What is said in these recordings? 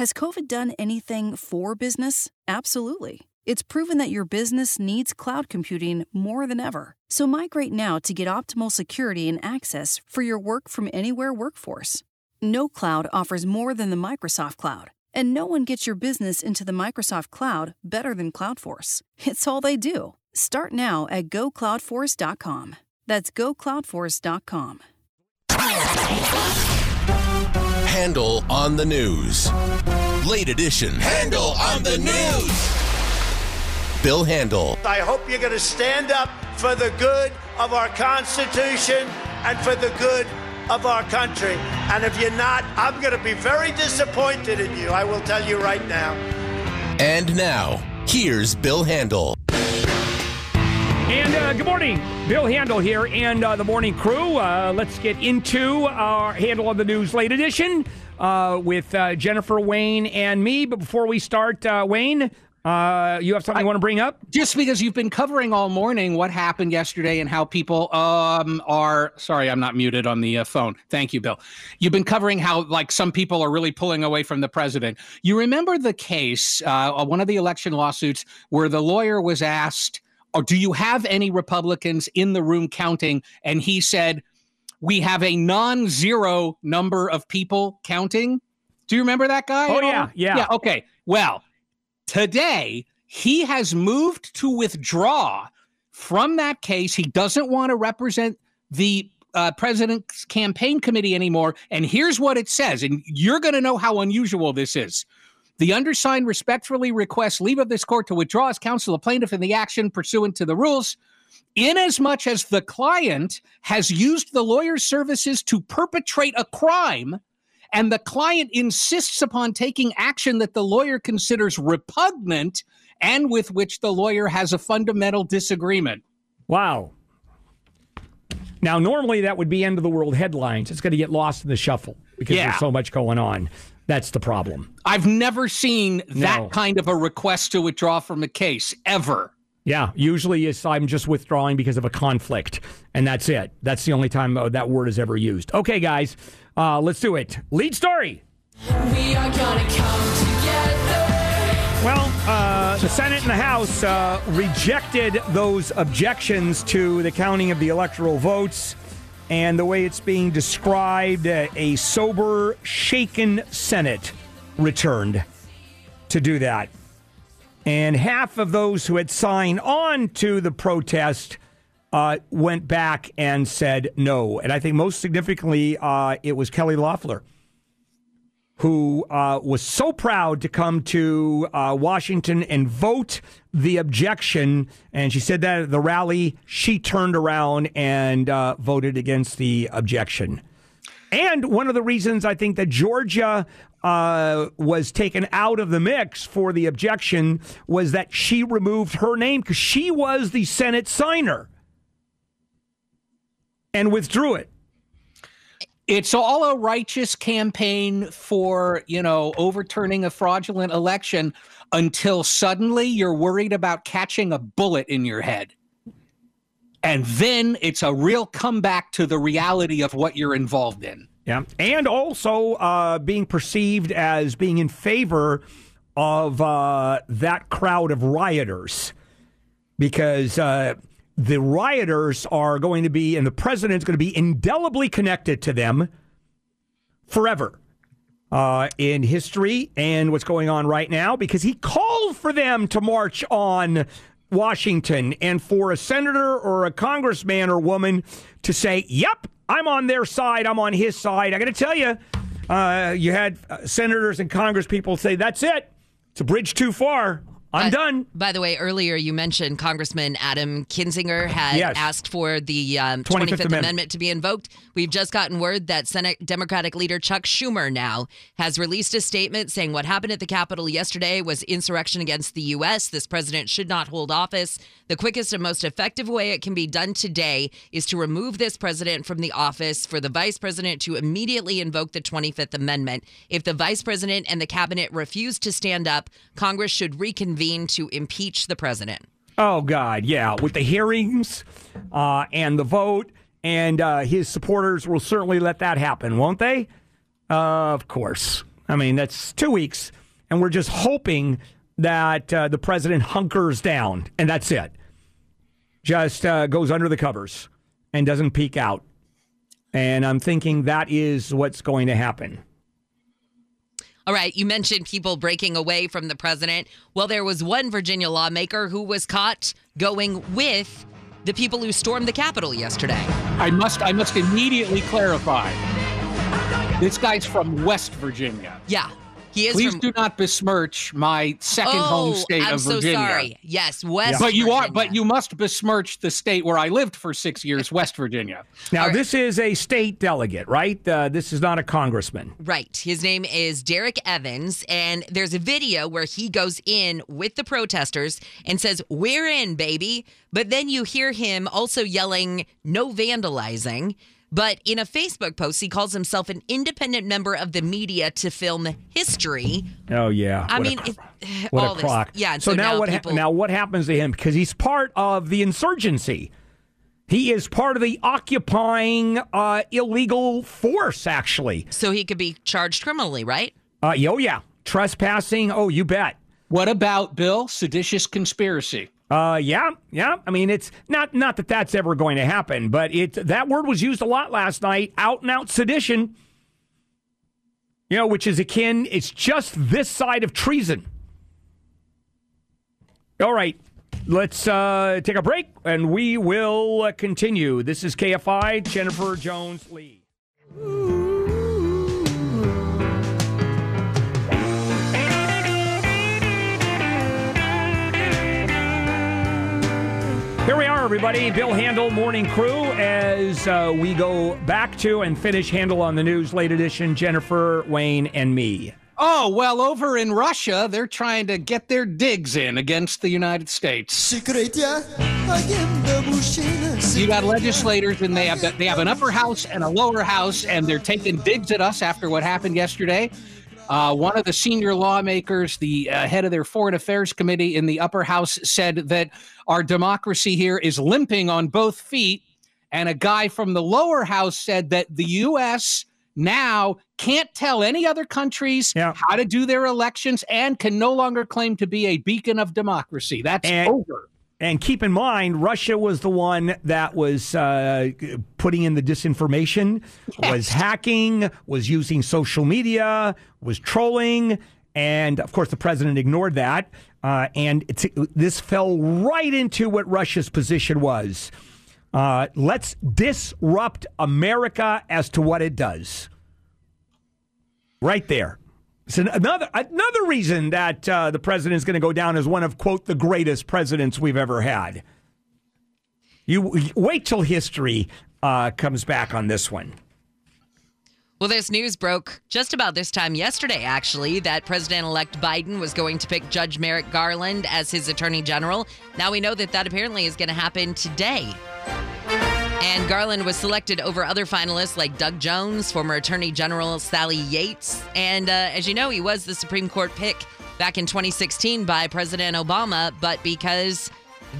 Has COVID done anything for business? Absolutely. It's proven that your business needs cloud computing more than ever. So migrate now to get optimal security and access for your work from anywhere workforce. No cloud offers more than the Microsoft Cloud, and no one gets your business into the Microsoft Cloud better than Cloudforce. It's all they do. Start now at gocloudforce.com. That's gocloudforce.com. Handel on the news. Late edition. Handel on the news. Bill Handel. I hope you're going to stand up for the good of our Constitution and for the good of our country. And if you're not, I'm going to be very disappointed in you. I will tell you right now. And now, here's Bill Handel. And uh, good morning, Bill Handel here and uh, the morning crew. Uh, let's get into our Handel on the News late edition uh, with uh, Jennifer, Wayne, and me. But before we start, uh, Wayne, uh, you have something I, you want to bring up? Just because you've been covering all morning what happened yesterday and how people um, are. Sorry, I'm not muted on the uh, phone. Thank you, Bill. You've been covering how like some people are really pulling away from the president. You remember the case, uh, one of the election lawsuits, where the lawyer was asked or do you have any Republicans in the room counting? And he said, we have a non-zero number of people counting. Do you remember that guy? Oh yeah, yeah. Yeah, okay. Well, today he has moved to withdraw from that case. He doesn't want to represent the uh, president's campaign committee anymore. And here's what it says, and you're going to know how unusual this is. The undersigned respectfully requests leave of this court to withdraw as counsel of plaintiff in the action pursuant to the rules, inasmuch as the client has used the lawyer's services to perpetrate a crime and the client insists upon taking action that the lawyer considers repugnant and with which the lawyer has a fundamental disagreement. Wow. Now, normally that would be end of the world headlines. It's going to get lost in the shuffle because yeah. there's so much going on. That's the problem. I've never seen no. that kind of a request to withdraw from a case ever. Yeah, usually it's I'm just withdrawing because of a conflict, and that's it. That's the only time uh, that word is ever used. Okay, guys, uh, let's do it. Lead story. We are gonna come together. Well, uh, the Senate and the House uh, rejected those objections to the counting of the electoral votes and the way it's being described, uh, a sober, shaken Senate returned to do that. And half of those who had signed on to the protest uh, went back and said no. And I think most significantly, uh, it was Kelly Loeffler who uh, was so proud to come to uh, Washington and vote the objection. And she said that at the rally, she turned around and uh, voted against the objection. And one of the reasons I think that Georgia uh, was taken out of the mix for the objection was that she removed her name because she was the Senate signer and withdrew it it's all a righteous campaign for, you know, overturning a fraudulent election until suddenly you're worried about catching a bullet in your head. And then it's a real comeback to the reality of what you're involved in. Yeah. And also uh, being perceived as being in favor of uh, that crowd of rioters. Because uh, the rioters are going to be, and the president's going to be indelibly connected to them forever uh, in history and what's going on right now because he called for them to march on Washington and for a senator or a congressman or woman to say, Yep, I'm on their side, I'm on his side. I got to tell you, uh, you had uh, senators and congresspeople say, That's it. It's a bridge too far. I'm uh, done. By the way, earlier you mentioned Congressman Adam Kinzinger had yes. asked for the um, 25th, 25th Amendment. Amendment. to be invoked. We've just gotten word that Senate Democratic leader Chuck Schumer now has released a statement saying what happened at the Capitol yesterday was insurrection against the U.S. This president should not hold office. The quickest and most effective way it can be done today is to remove this president from the office for the vice president to immediately invoke the 25th Amendment. If the vice president and the cabinet refuse to stand up, Congress should reconvene to impeach the president. Oh, God, yeah. With the hearings uh, and the vote, and uh, his supporters will certainly let that happen, won't they? Uh, of course. I mean, that's two weeks, and we're just hoping that uh, the president hunkers down, and that's it. Just uh, goes under the covers and doesn't peek out. And I'm thinking that is what's going to happen. All right, you mentioned people breaking away from the president. Well, there was one Virginia lawmaker who was caught going with the people who stormed the Capitol yesterday. I must I must immediately clarify. This guy's from West Virginia. Yeah. He is Please from, do not besmirch my second oh, home state I'm of so Virginia. sorry. Yes, West. But you Virginia. are but you must besmirch the state where I lived for 6 years, West Virginia. Now, right. this is a state delegate, right? Uh, this is not a congressman. Right. His name is Derrick Evans and there's a video where he goes in with the protesters and says, "We're in, baby." But then you hear him also yelling, "No vandalizing." But in a Facebook post, he calls himself an independent member of the media to film history. Oh yeah, I what mean, a, it, what a crock. This, yeah. So, so now, now, what? People, ha- now what happens to him? Because he's part of the insurgency. He is part of the occupying uh, illegal force, actually. So he could be charged criminally, right? Uh, oh yeah, trespassing. Oh, you bet. What about Bill seditious conspiracy? Uh, yeah, yeah. I mean, it's not not that that's ever going to happen, but it that word was used a lot last night. Out and out sedition. You know, which is akin. It's just this side of treason. All right, let's uh, take a break, and we will uh, continue. This is KFI. Jennifer Jones Lee. Here everybody. Bill Handel, Morning Crew, as uh, we go back to and finish Handel on the News, late edition, Jennifer, Wayne, and me. Oh, well, over in Russia, they're trying to get their digs in against the United States. You got legislators, and they have they have an upper house and a lower house, and they're taking digs at us after what happened yesterday. Uh, one of the senior lawmakers, the uh, head of their foreign affairs committee in the upper house, said that our democracy here is limping on both feet. And a guy from the lower house said that the U.S. now can't tell any other countries yeah. how to do their elections and can no longer claim to be a beacon of democracy. That's and, over. And keep in mind, Russia was the one that was uh, putting in the disinformation, yes. was hacking, was using social media, was trolling. And of course, the president ignored that. Uh, and this fell right into what Russia's position was. Uh, let's disrupt America as to what it does. Right there. So another another reason that uh, the president is going to go down as one of quote the greatest presidents we've ever had. You wait till history uh, comes back on this one. Well, this news broke just about this time yesterday, actually, that President elect Biden was going to pick Judge Merrick Garland as his attorney general. Now we know that that apparently is going to happen today. And Garland was selected over other finalists like Doug Jones, former Attorney General Sally Yates. And uh, as you know, he was the Supreme Court pick back in 2016 by President Obama. But because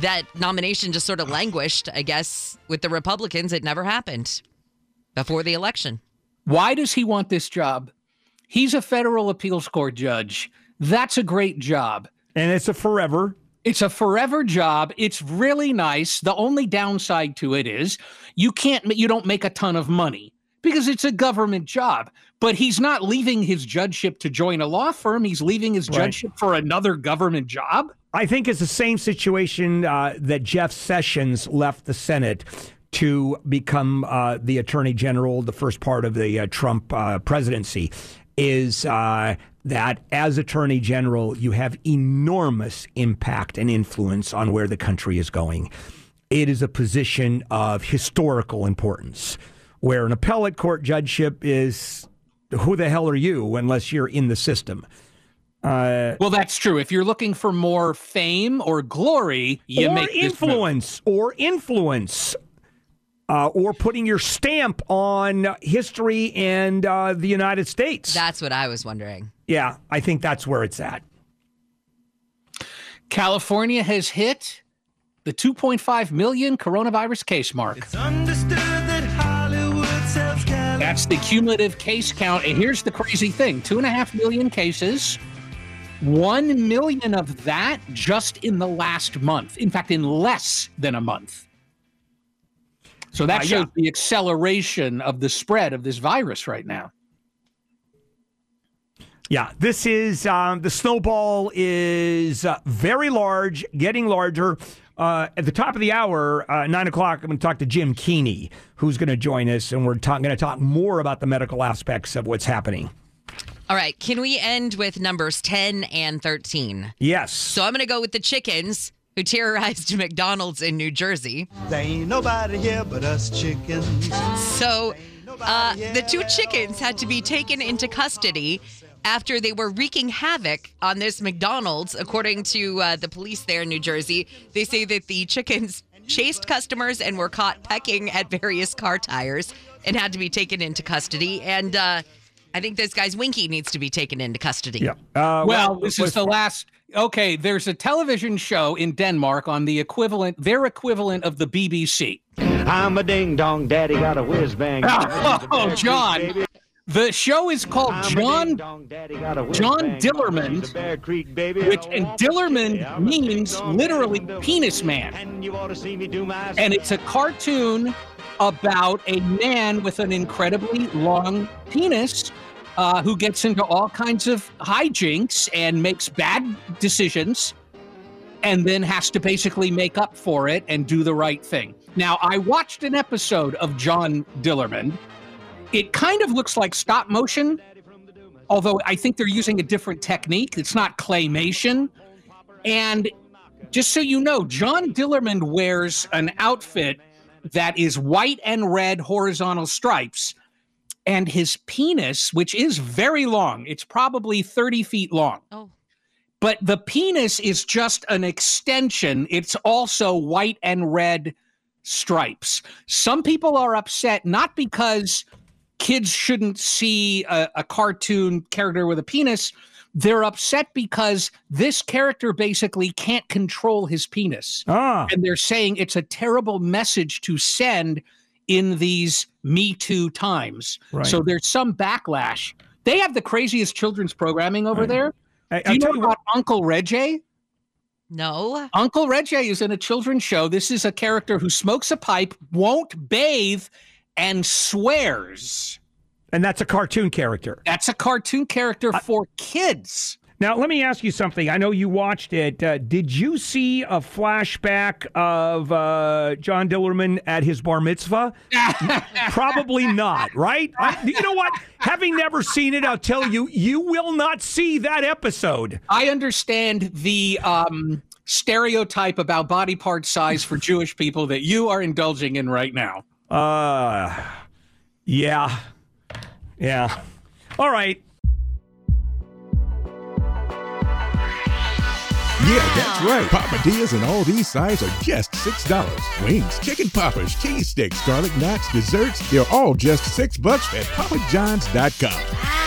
that nomination just sort of languished, I guess, with the Republicans, it never happened before the election. Why does he want this job? He's a federal appeals court judge. That's a great job. And it's a forever it's a forever job. It's really nice. The only downside to it is you can't you don't make a ton of money because it's a government job. But he's not leaving his judgeship to join a law firm. He's leaving his judgeship right. for another government job. I think it's the same situation uh, that Jeff Sessions left the Senate to become uh, the Attorney General, the first part of the uh, Trump uh, presidency. Is uh, that as Attorney General, you have enormous impact and influence on where the country is going. It is a position of historical importance, where an appellate court judgeship is who the hell are you unless you're in the system? Uh, well, that's true. If you're looking for more fame or glory, you or make influence or influence uh, or putting your stamp on history and uh, the United States. That's what I was wondering. Yeah, I think that's where it's at. California has hit the 2.5 million coronavirus case mark. It's understood that Hollywood sells California. That's the cumulative case count. And here's the crazy thing two and a half million cases. One million of that just in the last month. In fact, in less than a month. So that uh, shows yeah. the acceleration of the spread of this virus right now. Yeah, this is um, the snowball is uh, very large, getting larger. Uh, at the top of the hour, uh, nine o'clock, I'm going to talk to Jim Keany, who's going to join us, and we're going to talk more about the medical aspects of what's happening. All right, can we end with numbers 10 and 13? Yes. So I'm going to go with the chickens who terrorized McDonald's in New Jersey. There ain't nobody here but us chickens. So uh, the two chickens had to be taken into custody after they were wreaking havoc on this McDonald's. According to uh, the police there in New Jersey, they say that the chickens chased customers and were caught pecking at various car tires and had to be taken into custody. And uh, I think this guy's Winky needs to be taken into custody. Yeah. Uh, well, well, this is the last. Okay, there's a television show in Denmark on the equivalent, their equivalent of the BBC. I'm a ding dong daddy, got a whiz bang. Oh, John. The show is called John John Dillermand, which and Dillermand means literally penis man. And it's a cartoon about a man with an incredibly long penis uh, who gets into all kinds of hijinks and makes bad decisions and then has to basically make up for it and do the right thing. Now, I watched an episode of John Dillermand. it kind of looks like stop motion, although I think they're using a different technique. It's not claymation. And just so you know, John Dillermand wears an outfit that is white and red horizontal stripes. And his penis, which is very long, it's probably 30 feet long. Oh. But the penis is just an extension. It's also white and red stripes. Some people are upset not because kids shouldn't see a, a cartoon character with a penis. They're upset because this character basically can't control his penis. Ah. And they're saying it's a terrible message to send in these Me Too times. Right. So there's some backlash. They have the craziest children's programming over there. I, Do you know about Uncle Reggie? No. Uncle Reggie is in a children's show. This is a character who smokes a pipe, won't bathe, and swears. And that's a cartoon character. That's a cartoon character for kids. Now, let me ask you something. I know you watched it. Uh, did you see a flashback of uh, John Dillermand at his bar mitzvah? Probably not, right? I, you know what? Having never seen it, I'll tell you, you will not see that episode. I understand the um, stereotype about body part size for Jewish people that you are indulging in right now. Uh, yeah. Yeah. All right. Yeah, that's right. Papadias and all these sides are just $6. Wings, chicken poppers, cheese sticks, garlic knots, desserts, they're all just 6 bucks at papajohns.com.